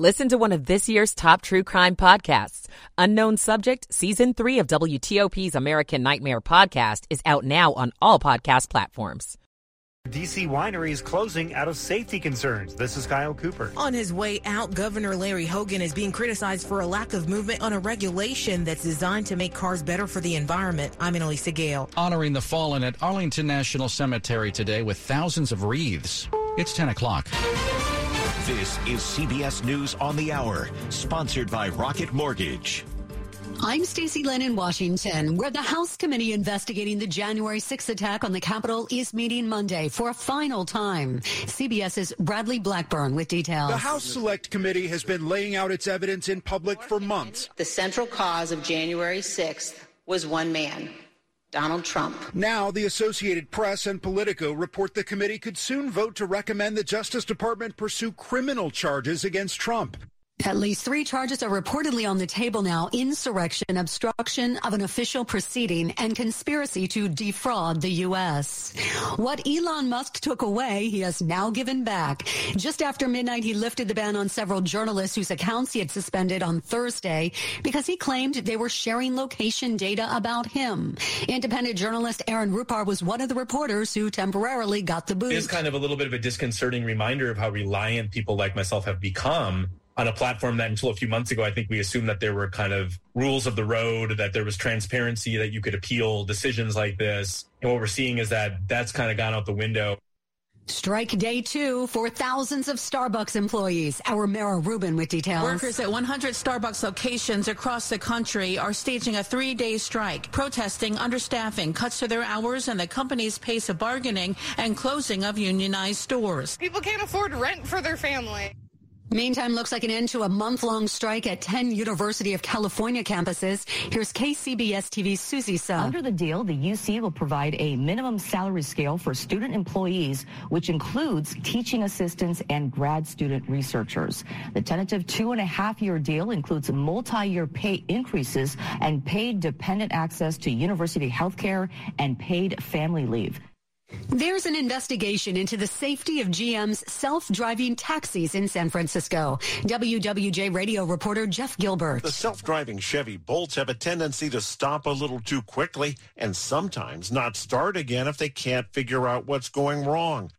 Listen to one of this year's top true crime podcasts. Unknown Subject, Season 3 of WTOP's American Nightmare podcast is out now on all podcast platforms. DC Winery is closing out of safety concerns. This is Kyle Cooper. On his way out, Governor Larry Hogan is being criticized for a lack of movement on a regulation that's designed to make cars better for the environment. I'm Annalisa Gale. Honoring the fallen at Arlington National Cemetery today with thousands of wreaths. It's 10 o'clock. This is CBS News on the Hour, sponsored by Rocket Mortgage. I'm Stacey Lynn in Washington, where the House committee investigating the January 6th attack on the Capitol is meeting Monday for a final time. CBS's Bradley Blackburn with details. The House Select Committee has been laying out its evidence in public for months. The central cause of January 6th was one man. Donald Trump. Now, the Associated Press and Politico report the committee could soon vote to recommend the Justice Department pursue criminal charges against Trump. At least three charges are reportedly on the table now insurrection, obstruction of an official proceeding, and conspiracy to defraud the U.S. What Elon Musk took away, he has now given back. Just after midnight, he lifted the ban on several journalists whose accounts he had suspended on Thursday because he claimed they were sharing location data about him. Independent journalist Aaron Rupar was one of the reporters who temporarily got the boot. It is kind of a little bit of a disconcerting reminder of how reliant people like myself have become on a platform that until a few months ago, I think we assumed that there were kind of rules of the road, that there was transparency, that you could appeal decisions like this. And what we're seeing is that that's kind of gone out the window. Strike day two for thousands of Starbucks employees. Our Mara Rubin with details. Workers at 100 Starbucks locations across the country are staging a three day strike, protesting understaffing, cuts to their hours, and the company's pace of bargaining and closing of unionized stores. People can't afford rent for their family. Meantime, looks like an end to a month-long strike at 10 University of California campuses. Here's KCBS TV's Susie Suh. Under the deal, the UC will provide a minimum salary scale for student employees, which includes teaching assistants and grad student researchers. The tentative two and a half year deal includes multi-year pay increases and paid dependent access to university health care and paid family leave. There's an investigation into the safety of GM's self-driving taxis in San Francisco. WWJ radio reporter Jeff Gilbert. The self-driving Chevy Bolts have a tendency to stop a little too quickly and sometimes not start again if they can't figure out what's going wrong.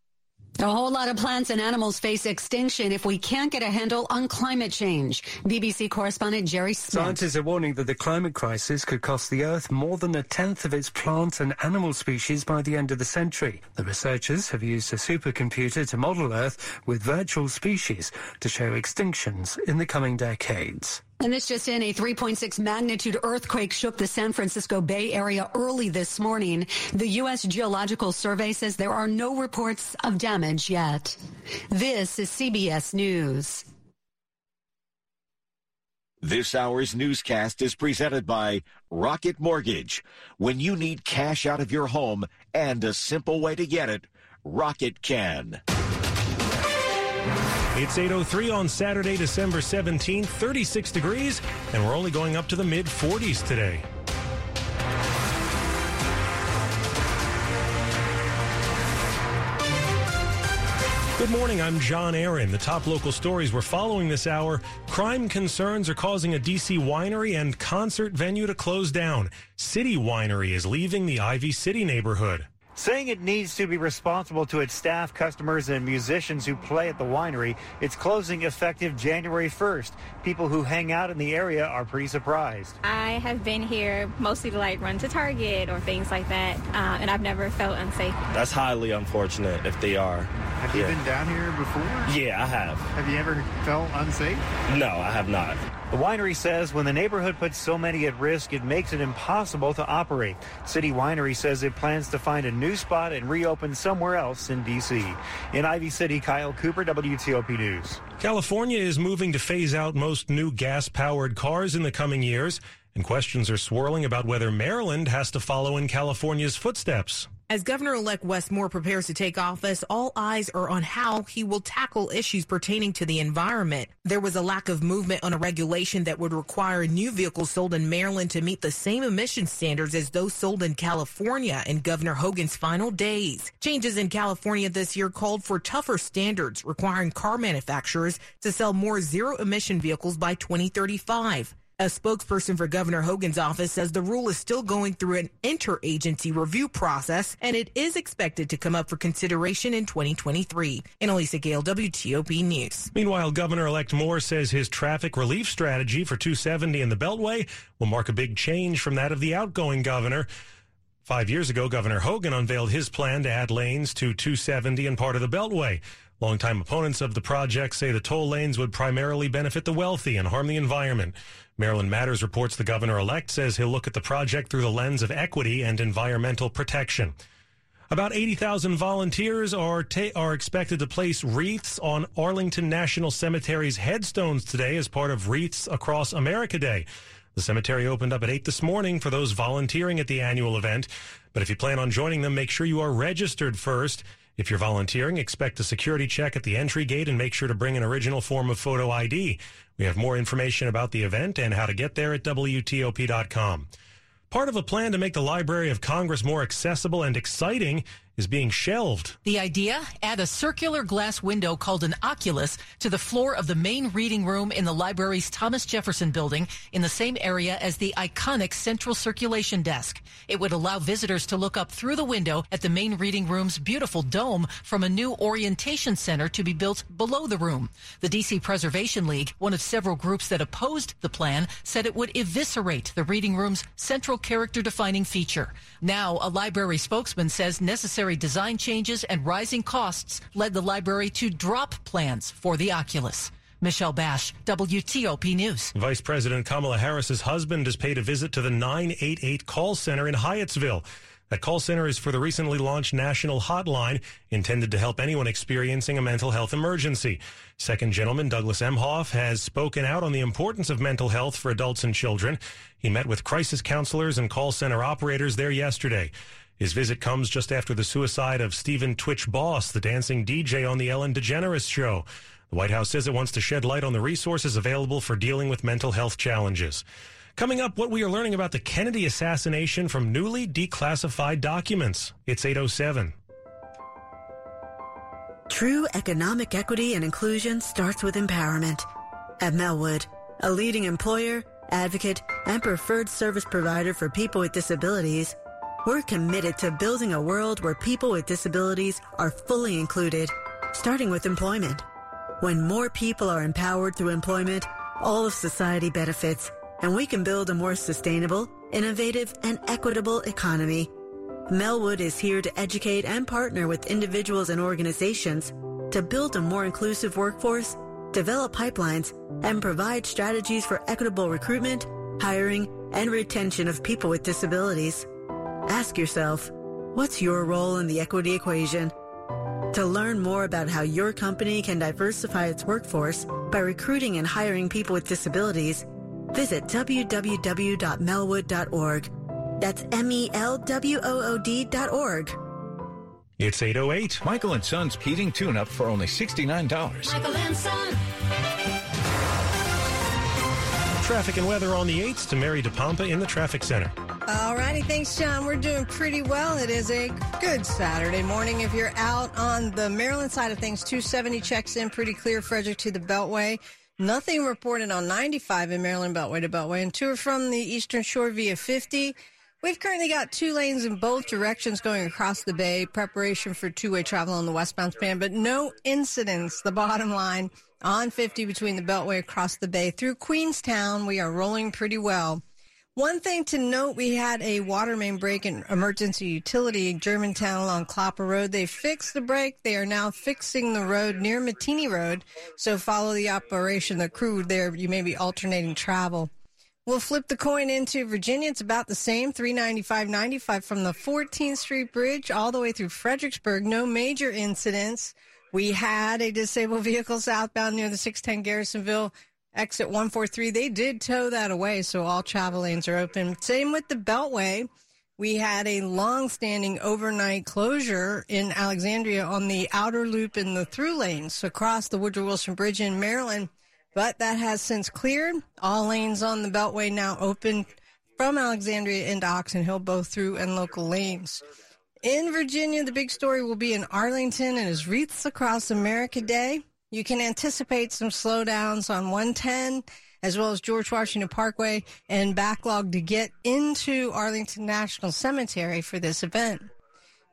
A whole lot of plants and animals face extinction if we can't get a handle on climate change. BBC correspondent Jerry Smith. Scientists are warning that the climate crisis could cost the Earth more than a tenth of its plant and animal species by the end of the century. The researchers have used a supercomputer to model Earth with virtual species to show extinctions in the coming decades. And this just in, a 3.6 magnitude earthquake shook the San Francisco Bay Area early this morning. The U.S. Geological Survey says there are no reports of damage yet. This is CBS News. This hour's newscast is presented by Rocket Mortgage. When you need cash out of your home and a simple way to get it, Rocket can. It's 8.03 on Saturday, December 17th, 36 degrees, and we're only going up to the mid 40s today. Good morning. I'm John Aaron. The top local stories we're following this hour. Crime concerns are causing a DC winery and concert venue to close down. City Winery is leaving the Ivy City neighborhood saying it needs to be responsible to its staff, customers, and musicians who play at the winery. It's closing effective January 1st. People who hang out in the area are pretty surprised. I have been here mostly to like run to Target or things like that, uh, and I've never felt unsafe. That's highly unfortunate if they are. Have yeah. you been down here before? Yeah, I have. Have you ever felt unsafe? No, I have not. The winery says when the neighborhood puts so many at risk, it makes it impossible to operate. City Winery says it plans to find a new spot and reopen somewhere else in D.C. In Ivy City, Kyle Cooper, WTOP News. California is moving to phase out most new gas powered cars in the coming years, and questions are swirling about whether Maryland has to follow in California's footsteps. As Governor elect Wes Moore prepares to take office, all eyes are on how he will tackle issues pertaining to the environment. There was a lack of movement on a regulation that would require new vehicles sold in Maryland to meet the same emission standards as those sold in California in Governor Hogan's final days. Changes in California this year called for tougher standards requiring car manufacturers to sell more zero emission vehicles by 2035. A spokesperson for Governor Hogan's office says the rule is still going through an interagency review process and it is expected to come up for consideration in 2023. Annalisa Gale, WTOP News. Meanwhile, Governor-elect Moore says his traffic relief strategy for 270 in the Beltway will mark a big change from that of the outgoing governor. Five years ago, Governor Hogan unveiled his plan to add lanes to 270 and part of the Beltway. Longtime opponents of the project say the toll lanes would primarily benefit the wealthy and harm the environment. Maryland Matters reports the governor elect says he'll look at the project through the lens of equity and environmental protection. About 80,000 volunteers are ta- are expected to place wreaths on Arlington National Cemetery's headstones today as part of Wreaths Across America Day. The cemetery opened up at 8 this morning for those volunteering at the annual event. But if you plan on joining them, make sure you are registered first. If you're volunteering, expect a security check at the entry gate and make sure to bring an original form of photo ID. We have more information about the event and how to get there at WTOP.com. Part of a plan to make the Library of Congress more accessible and exciting is being shelved. The idea? Add a circular glass window called an oculus to the floor of the main reading room in the library's Thomas Jefferson building in the same area as the iconic central circulation desk. It would allow visitors to look up through the window at the main reading room's beautiful dome from a new orientation center to be built below the room. The DC Preservation League, one of several groups that opposed the plan, said it would eviscerate the reading room's central character defining feature. Now, a library spokesman says necessary design changes and rising costs led the library to drop plans for the Oculus. Michelle Bash, WTOP News. Vice President Kamala Harris's husband has paid a visit to the 988 call center in Hyattsville. That call center is for the recently launched national hotline intended to help anyone experiencing a mental health emergency. Second gentleman Douglas Emhoff has spoken out on the importance of mental health for adults and children. He met with crisis counselors and call center operators there yesterday. His visit comes just after the suicide of Stephen Twitch Boss, the dancing DJ on the Ellen DeGeneres show. The White House says it wants to shed light on the resources available for dealing with mental health challenges. Coming up, what we are learning about the Kennedy assassination from newly declassified documents. It's 807. True economic equity and inclusion starts with empowerment. At Melwood, a leading employer, advocate, and preferred service provider for people with disabilities, we're committed to building a world where people with disabilities are fully included, starting with employment. When more people are empowered through employment, all of society benefits, and we can build a more sustainable, innovative, and equitable economy. Melwood is here to educate and partner with individuals and organizations to build a more inclusive workforce, develop pipelines, and provide strategies for equitable recruitment, hiring, and retention of people with disabilities. Ask yourself, what's your role in the equity equation? To learn more about how your company can diversify its workforce by recruiting and hiring people with disabilities, visit www.melwood.org. That's M-E-L-W-O-O-D dot. It's 808. Michael and Son's heating tune-up for only $69. Michael and Son. Traffic and weather on the 8th to Mary DePompa in the traffic center. All righty, thanks, John. We're doing pretty well. It is a good Saturday morning. If you're out on the Maryland side of things, 270 checks in pretty clear, Frederick to the Beltway. Nothing reported on 95 in Maryland Beltway to Beltway, and two are from the Eastern Shore via 50. We've currently got two lanes in both directions going across the bay, preparation for two way travel on the westbound span, but no incidents. The bottom line on 50 between the Beltway across the bay through Queenstown. We are rolling pretty well. One thing to note, we had a water main break in emergency utility in Germantown along Clopper Road. They fixed the break. They are now fixing the road near Mateny Road. So follow the operation. The crew there, you may be alternating travel. We'll flip the coin into Virginia. It's about the same, 395.95 from the 14th Street Bridge all the way through Fredericksburg. No major incidents. We had a disabled vehicle southbound near the 610 Garrisonville exit 143. They did tow that away, so all travel lanes are open. Same with the Beltway. We had a long-standing overnight closure in Alexandria on the outer loop in the through lanes across the Woodrow Wilson Bridge in Maryland, but that has since cleared. All lanes on the Beltway now open from Alexandria into Oxon Hill, both through and local lanes. In Virginia, the big story will be in Arlington and is Wreaths Across America Day. You can anticipate some slowdowns on 110 as well as George Washington Parkway and backlog to get into Arlington National Cemetery for this event.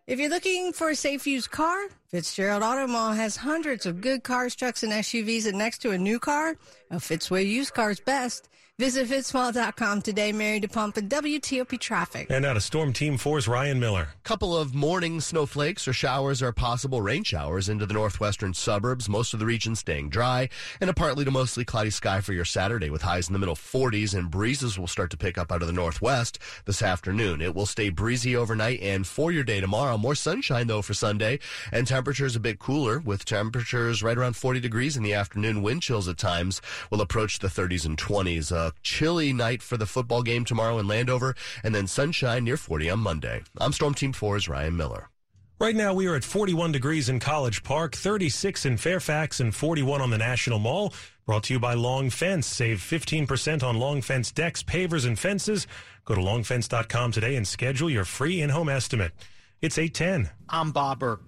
If you're looking for a safe used car, Fitzgerald Auto Mall has hundreds of good cars, trucks, and SUVs, and next to a new car, a Fitzway used car's best. Visit fitzmall.com today. Mary DePompa, WTOP Traffic. And out of Storm Team 4's Ryan Miller. Couple of morning snowflakes or showers or possible rain showers into the northwestern suburbs. Most of the region staying dry and a partly to mostly cloudy sky for your Saturday with highs in the middle 40s and breezes will start to pick up out of the northwest this afternoon. It will stay breezy overnight and for your day tomorrow. More sunshine though for Sunday and temperatures a bit cooler with temperatures right around 40 degrees in the afternoon. Wind chills at times will approach the 30s and 20s. A chilly night for the football game tomorrow in Landover, and then sunshine near 40 on Monday. I'm Storm Team 4's Ryan Miller. Right now, we are at 41 degrees in College Park, 36 in Fairfax, and 41 on the National Mall. Brought to you by Long Fence. Save 15% on Long Fence decks, pavers, and fences. Go to longfence.com today and schedule your free in-home estimate. It's 810. I'm Bob Burke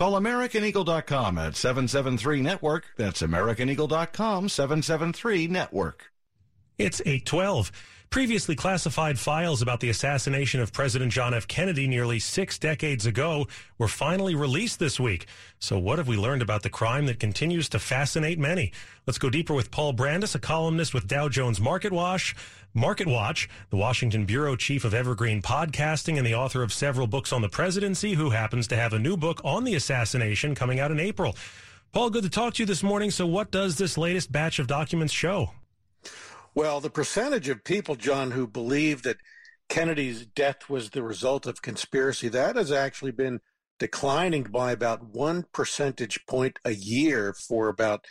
Call AmericanEagle.com at 773 Network. That's AmericanEagle.com 773 Network. It's 812. Previously classified files about the assassination of President John F. Kennedy nearly six decades ago were finally released this week. So, what have we learned about the crime that continues to fascinate many? Let's go deeper with Paul Brandus, a columnist with Dow Jones Market Watch. Market Watch, the Washington Bureau Chief of Evergreen Podcasting and the author of several books on the presidency, who happens to have a new book on the assassination coming out in April. Paul, good to talk to you this morning. So, what does this latest batch of documents show? Well, the percentage of people, John, who believe that Kennedy's death was the result of conspiracy, that has actually been declining by about one percentage point a year for about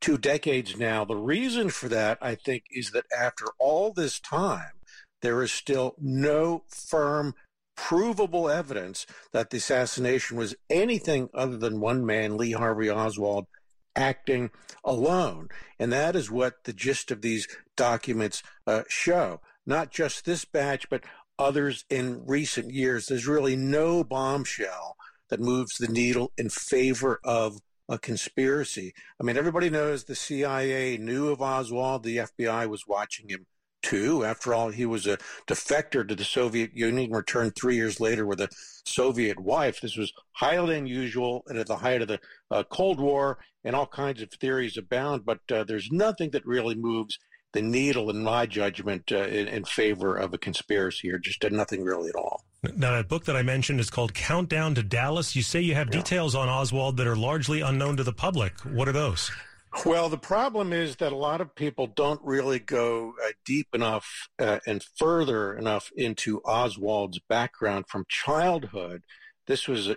two decades now. The reason for that, I think, is that after all this time, there is still no firm, provable evidence that the assassination was anything other than one man, Lee Harvey Oswald, acting alone. And that is what the gist of these documents uh, show. Not just this batch, but others in recent years. There's really no bombshell that moves the needle in favor of a conspiracy. I mean, everybody knows the CIA knew of Oswald, the FBI was watching him too. After all, he was a defector to the Soviet Union, returned three years later with a Soviet wife. This was highly unusual and at the height of the uh, Cold War, and all kinds of theories abound, but uh, there's nothing that really moves the needle, in my judgment, uh, in, in, favor of a conspiracy, or just nothing really at all. Now, that book that I mentioned is called Countdown to Dallas. You say you have yeah. details on Oswald that are largely unknown to the public. What are those? Well, the problem is that a lot of people don't really go uh, deep enough uh, and further enough into Oswald's background from childhood. This was an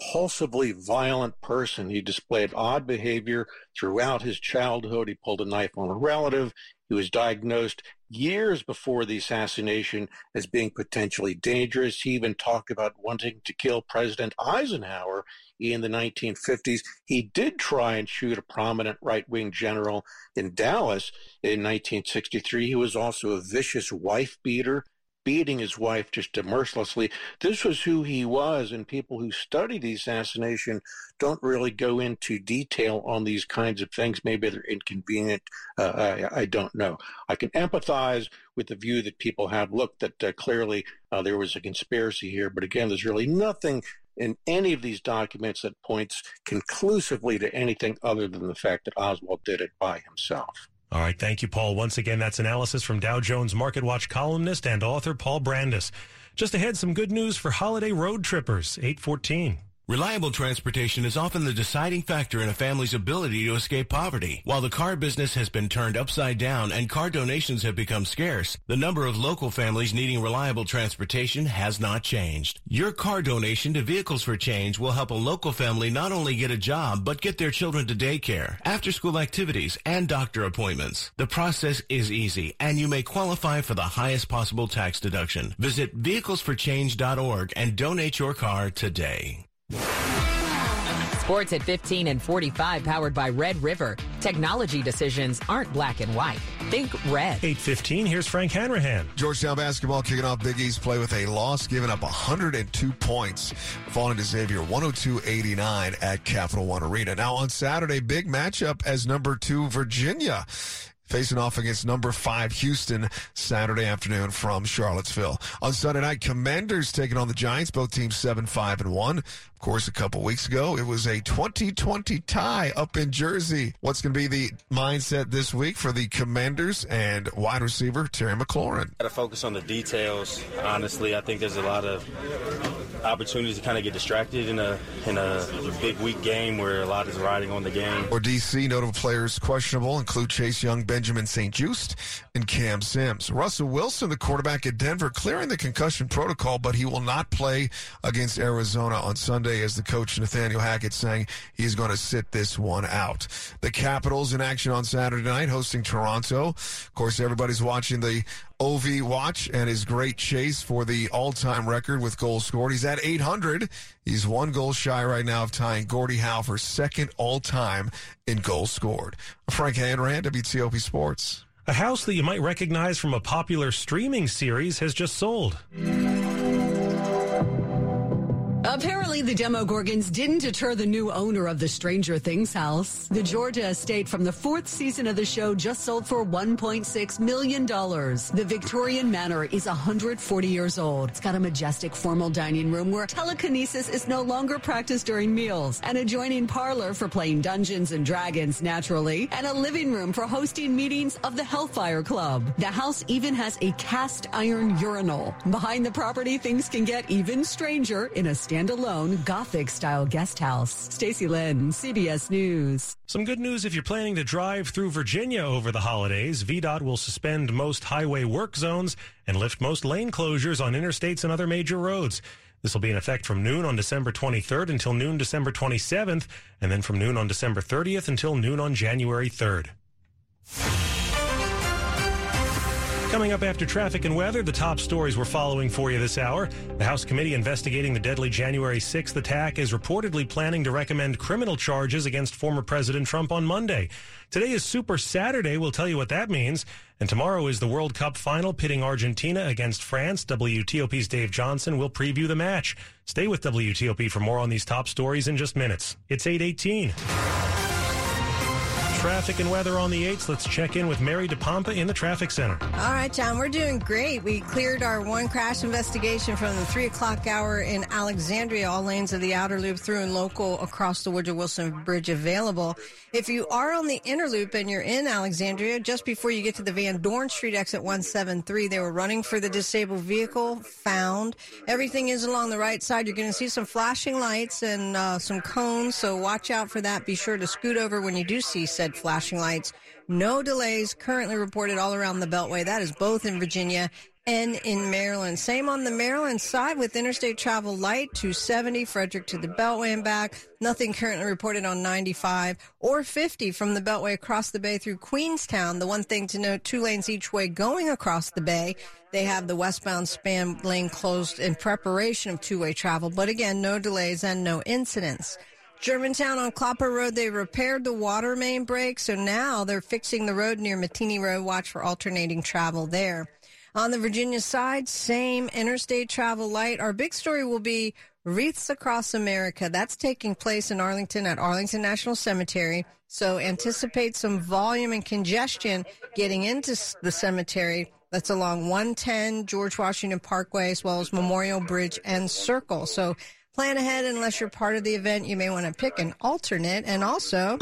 impulsively violent person. He displayed odd behavior throughout his childhood. He pulled a knife on a relative. He was diagnosed years before the assassination as being potentially dangerous. He even talked about wanting to kill President Eisenhower in the 1950s. He did try and shoot a prominent right wing general in Dallas in 1963. He was also a vicious wife beater beating his wife just mercilessly. This was who he was, and people who study the assassination don't really go into detail on these kinds of things. Maybe they're inconvenient. Uh, I, I, don't know. I can empathize with the view that people have. Look, that uh, clearly uh, there was a conspiracy here, but again, there's really nothing in any of these documents that points conclusively to anything other than the fact that Oswald did it by himself. All right. Thank you, Paul. Once again, that's analysis from Dow Jones Market Watch columnist and author Paul Brandus. Just ahead, some good news for holiday road trippers. 814. Reliable transportation is often the deciding factor in a family's ability to escape poverty. While the car business has been turned upside down and car donations have become scarce, the number of local families needing reliable transportation has not changed. Your car donation to Vehicles for Change will help a local family not only get a job, but get their children to daycare, after school activities, and doctor appointments. The process is easy, and you may qualify for the highest possible tax deduction. Visit vehiclesforchange.org and donate your car today. Sports at 15 and 45 powered by Red River. Technology decisions aren't black and white. Think red. 815, here's Frank Hanrahan. Georgetown basketball kicking off Big East play with a loss, giving up 102 points, falling to Xavier 102-89 at Capital One Arena. Now on Saturday, big matchup as number two Virginia facing off against number five Houston Saturday afternoon from Charlottesville. On Sunday night, Commanders taking on the Giants, both teams 7 5 and 1. Of course, a couple weeks ago, it was a 2020 tie up in Jersey. What's going to be the mindset this week for the Commanders and wide receiver Terry McLaurin? Got to focus on the details. Honestly, I think there's a lot of opportunities to kind of get distracted in a in a big week game where a lot is riding on the game. Or DC notable players questionable include Chase Young, Benjamin St-Juste, and Cam Sims. Russell Wilson, the quarterback at Denver, clearing the concussion protocol, but he will not play against Arizona on Sunday as the coach Nathaniel Hackett saying he's going to sit this one out. The Capitals in action on Saturday night hosting Toronto. Of course, everybody's watching the OV watch and his great chase for the all-time record with goals scored. He's at 800. He's one goal shy right now of tying Gordie Howe for second all-time in goals scored. Frank Hanrahan, WTOP Sports. A house that you might recognize from a popular streaming series has just sold. Apparently, the Demogorgons didn't deter the new owner of the Stranger Things house. The Georgia estate from the fourth season of the show just sold for $1.6 million. The Victorian Manor is 140 years old. It's got a majestic formal dining room where telekinesis is no longer practiced during meals, an adjoining parlor for playing Dungeons and Dragons naturally, and a living room for hosting meetings of the Hellfire Club. The house even has a cast iron urinal. Behind the property, things can get even stranger in a standalone Gothic style guest house. Stacy Lynn, CBS News. Some good news if you're planning to drive through Virginia over the holidays. VDOT will suspend most highway work zones and lift most lane closures on interstates and other major roads. This will be in effect from noon on December 23rd until noon December 27th, and then from noon on December 30th until noon on January 3rd. Coming up after traffic and weather, the top stories we're following for you this hour. The House committee investigating the deadly January 6th attack is reportedly planning to recommend criminal charges against former President Trump on Monday. Today is Super Saturday. We'll tell you what that means. And tomorrow is the World Cup final pitting Argentina against France. WTOP's Dave Johnson will preview the match. Stay with WTOP for more on these top stories in just minutes. It's 818. Traffic and weather on the 8s. Let's check in with Mary DePompa in the traffic center. All right, John, we're doing great. We cleared our one crash investigation from the 3 o'clock hour in Alexandria. All lanes of the outer loop through and local across the Woodrow Wilson Bridge available. If you are on the inner loop and you're in Alexandria, just before you get to the Van Dorn Street exit 173, they were running for the disabled vehicle, found. Everything is along the right side. You're going to see some flashing lights and uh, some cones, so watch out for that. Be sure to scoot over when you do see said flashing lights. No delays currently reported all around the Beltway. That is both in Virginia and in Maryland. Same on the Maryland side with interstate travel light 270 Frederick to the Beltway and back. Nothing currently reported on 95 or 50 from the Beltway across the bay through Queenstown. The one thing to note, two lanes each way going across the bay. They have the westbound span lane closed in preparation of two-way travel, but again, no delays and no incidents. Germantown on Clopper Road, they repaired the water main break, so now they're fixing the road near Mateny Road. Watch for alternating travel there. On the Virginia side, same interstate travel light. Our big story will be Wreaths Across America. That's taking place in Arlington at Arlington National Cemetery. So anticipate some volume and congestion getting into the cemetery. That's along 110 George Washington Parkway, as well as Memorial Bridge and Circle. So plan ahead unless you're part of the event. You may want to pick an alternate. And also,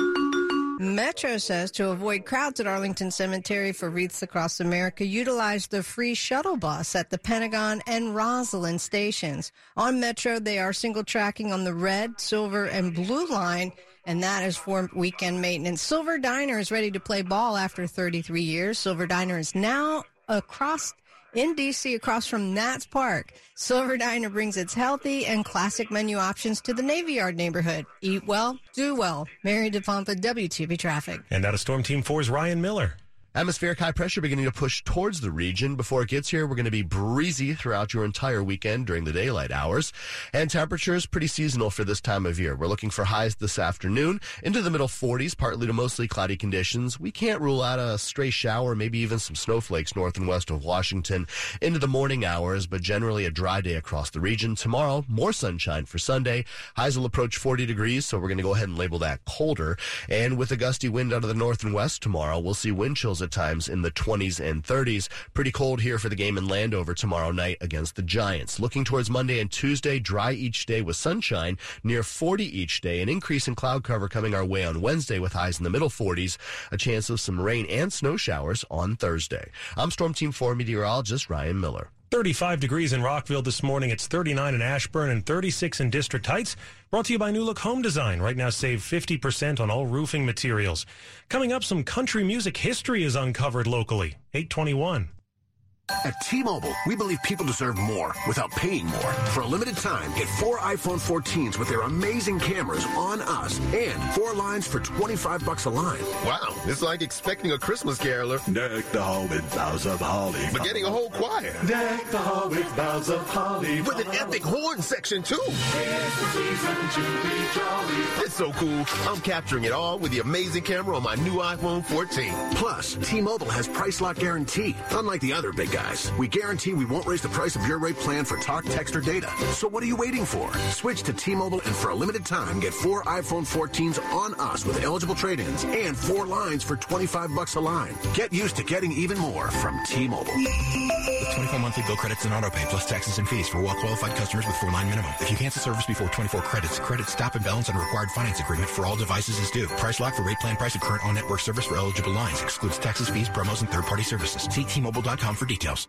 Metro says to avoid crowds at Arlington Cemetery for Wreaths Across America, utilize the free shuttle bus at the Pentagon and Rosslyn stations. On Metro, they are single tracking on the red, silver, and blue line, and that is for weekend maintenance. Silver Diner is ready to play ball after 33 years. Silver Diner is now across in DC across from Nats Park. Silver Diner brings its healthy and classic menu options to the Navy Yard neighborhood. Eat well, do well. Mary DePompa, WTOP Traffic. And out of Storm Team 4's Ryan Miller. Atmospheric high pressure beginning to push towards the region. Before it gets here, we're going to be breezy throughout your entire weekend during the daylight hours. And temperatures pretty seasonal for this time of year. We're looking for highs this afternoon into the middle 40s, partly to mostly cloudy conditions. We can't rule out a stray shower, maybe even some snowflakes north and west of Washington into the morning hours, but generally a dry day across the region. Tomorrow, more sunshine for Sunday. Highs will approach 40 degrees, so we're going to go ahead and label that colder. And with a gusty wind out of the north and west tomorrow, we'll see wind chills times in the 20s and 30s. Pretty cold here for the game in Landover tomorrow night against the Giants. Looking towards Monday and Tuesday, dry each day with sunshine, near 40 each day. An increase in cloud cover coming our way on Wednesday with highs in the middle 40s. A chance of some rain and snow showers on Thursday. I'm Storm Team 4 meteorologist Ryan Miller. 35 degrees in Rockville this morning. It's 39 in Ashburn and 36 in District Heights. Brought to you by New Look Home Design. Right now, save 50% on all roofing materials. Coming up, some country music history is uncovered locally. 821. At T-Mobile, we believe people deserve more without paying more. For a limited time, get four iPhone 14s with their amazing cameras on us and four lines for 25 bucks a line. Wow, it's like expecting a Christmas caroler. Deck the hall with boughs of holly. But getting a whole choir. Deck the hall with boughs of holly. With an epic horn section, too. It's the season to be jolly. It's so cool. I'm capturing it all with the amazing camera on my new iPhone 14. Plus, T-Mobile has price lock guarantee, unlike the other big guys. We guarantee we won't raise the price of your rate plan for talk, text, or data. So what are you waiting for? Switch to T-Mobile and for a limited time, get four iPhone 14s on us with eligible trade-ins and four lines for 25 bucks a line. Get used to getting even more from T-Mobile. With 24 monthly bill credits and auto pay plus taxes and fees for well-qualified customers with four-line minimum. If you cancel service before 24 credits, credit stop and balance on required finance agreement for all devices is due. Price lock for rate plan price and current on-network service for eligible lines. Excludes taxes, fees, promos, and third-party services. See T-Mobile.com for details. Else.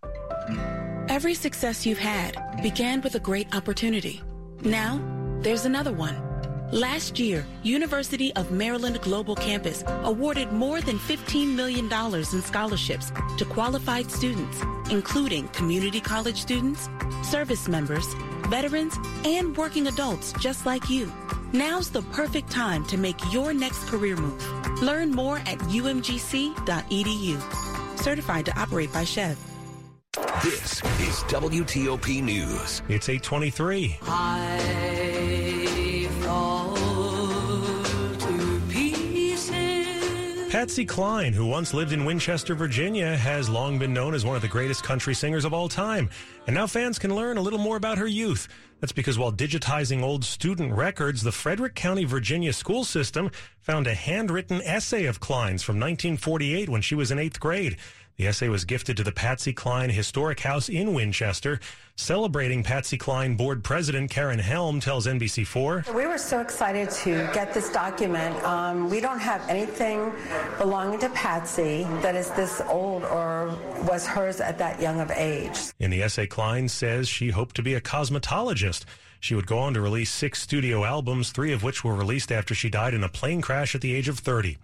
Every success you've had began with a great opportunity. Now, there's another one. Last year, University of Maryland Global Campus awarded more than $15 million in scholarships to qualified students, including community college students, service members, veterans, and working adults just like you. Now's the perfect time to make your next career move. Learn more at umgc.edu. Certified to operate by SCHEV. This is WTOP News. It's 823. I fall to pieces. Patsy Cline, who once lived in Winchester, Virginia, has long been known as one of the greatest country singers of all time. And now fans can learn a little more about her youth. That's because while digitizing old student records, the Frederick County, Virginia school system found a handwritten essay of Cline's from 1948 when she was in eighth grade. The essay was gifted to the Patsy Cline Historic House in Winchester. Celebrating Patsy Cline board president Karen Helm tells NBC4. We were so excited to get this document. Um, we don't have anything belonging to Patsy that is this old or was hers at that young of age. In the essay, Cline says she hoped to be a cosmetologist. She would go on to release six studio albums, three of which were released after she died in a plane crash at the age of 30.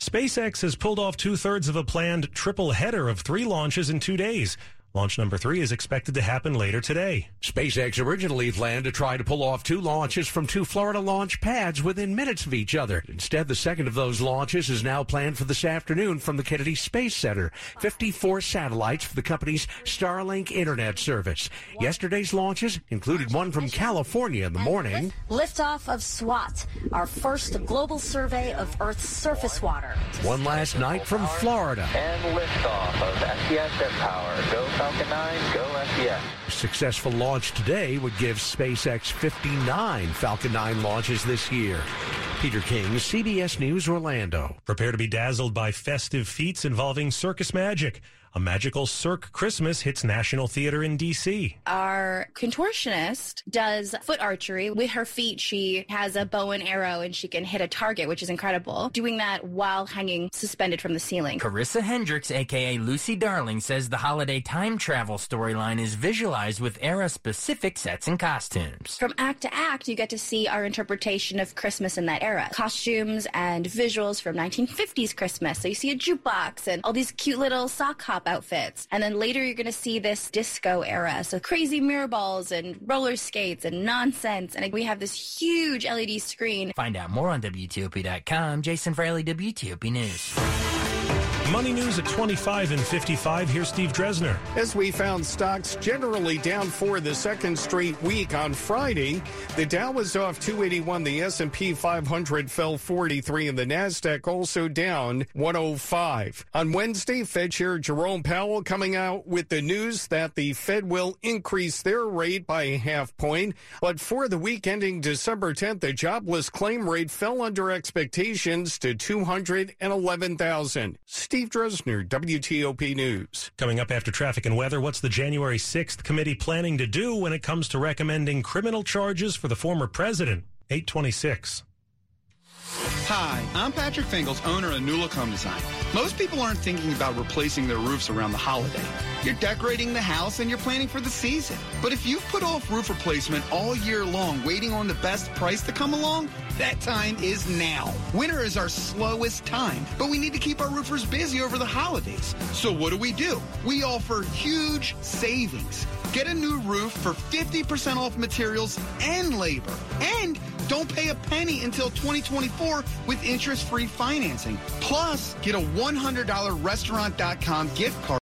SpaceX has pulled off two thirds of a planned triple header of three launches in two days. Launch number three is expected to happen later today. SpaceX originally planned to try to pull off two launches from two Florida launch pads within minutes of each other. Instead, the second of those launches is now planned for this afternoon from the Kennedy Space Center. 54 satellites for the company's Starlink internet service. Yesterday's launches included one from California in the morning. Liftoff of SWOT, our first global survey of Earth's surface water. One last night from Florida. And liftoff of SES Power. Go Falcon 9, go SES. Successful launch today would give SpaceX 59 Falcon 9 launches this year. Peter King, CBS News, Orlando. Prepare to be dazzled by festive feats involving circus magic. A magical Cirque Christmas hits National Theater in D.C. Our contortionist does foot archery. With her feet, she has a bow and arrow and she can hit a target, which is incredible. Doing that while hanging suspended from the ceiling. Carissa Hendricks, aka Lucy Darling, says the holiday time travel storyline is visualized with era specific sets and costumes. From act to act, you get to see our interpretation of Christmas in that era. Costumes and visuals from 1950s Christmas. So you see a jukebox and all these cute little sock outfits. And then later you're going to see this disco era. So crazy mirror balls and roller skates and nonsense. And we have this huge LED screen. Find out more on WTOP.com. Jason Fraley, WTOP News. Money news at 25 and 55. Here's Steve Dresner. As we found stocks generally down for the second straight week on Friday, the Dow was off 281, the S&P 500 fell 43 and the Nasdaq also down 105. On Wednesday, Fed Chair Jerome Powell coming out with the news that the Fed will increase their rate by a half point, but for the week ending December 10th, the jobless claim rate fell under expectations to 211,000. Steve Dresner, WTOP News. Coming up after traffic and weather, what's the January 6th committee planning to do when it comes to recommending criminal charges for the former president? 826. Hi, I'm Patrick Fingles, owner of New Design. Most people aren't thinking about replacing their roofs around the holiday. You're decorating the house and you're planning for the season. But if you've put off roof replacement all year long, waiting on the best price to come along, that time is now. Winter is our slowest time, but we need to keep our roofers busy over the holidays. So what do we do? We offer huge savings. Get a new roof for 50% off materials and labor. And don't pay a penny until 2024 with interest-free financing. Plus, get a $100 restaurant.com gift card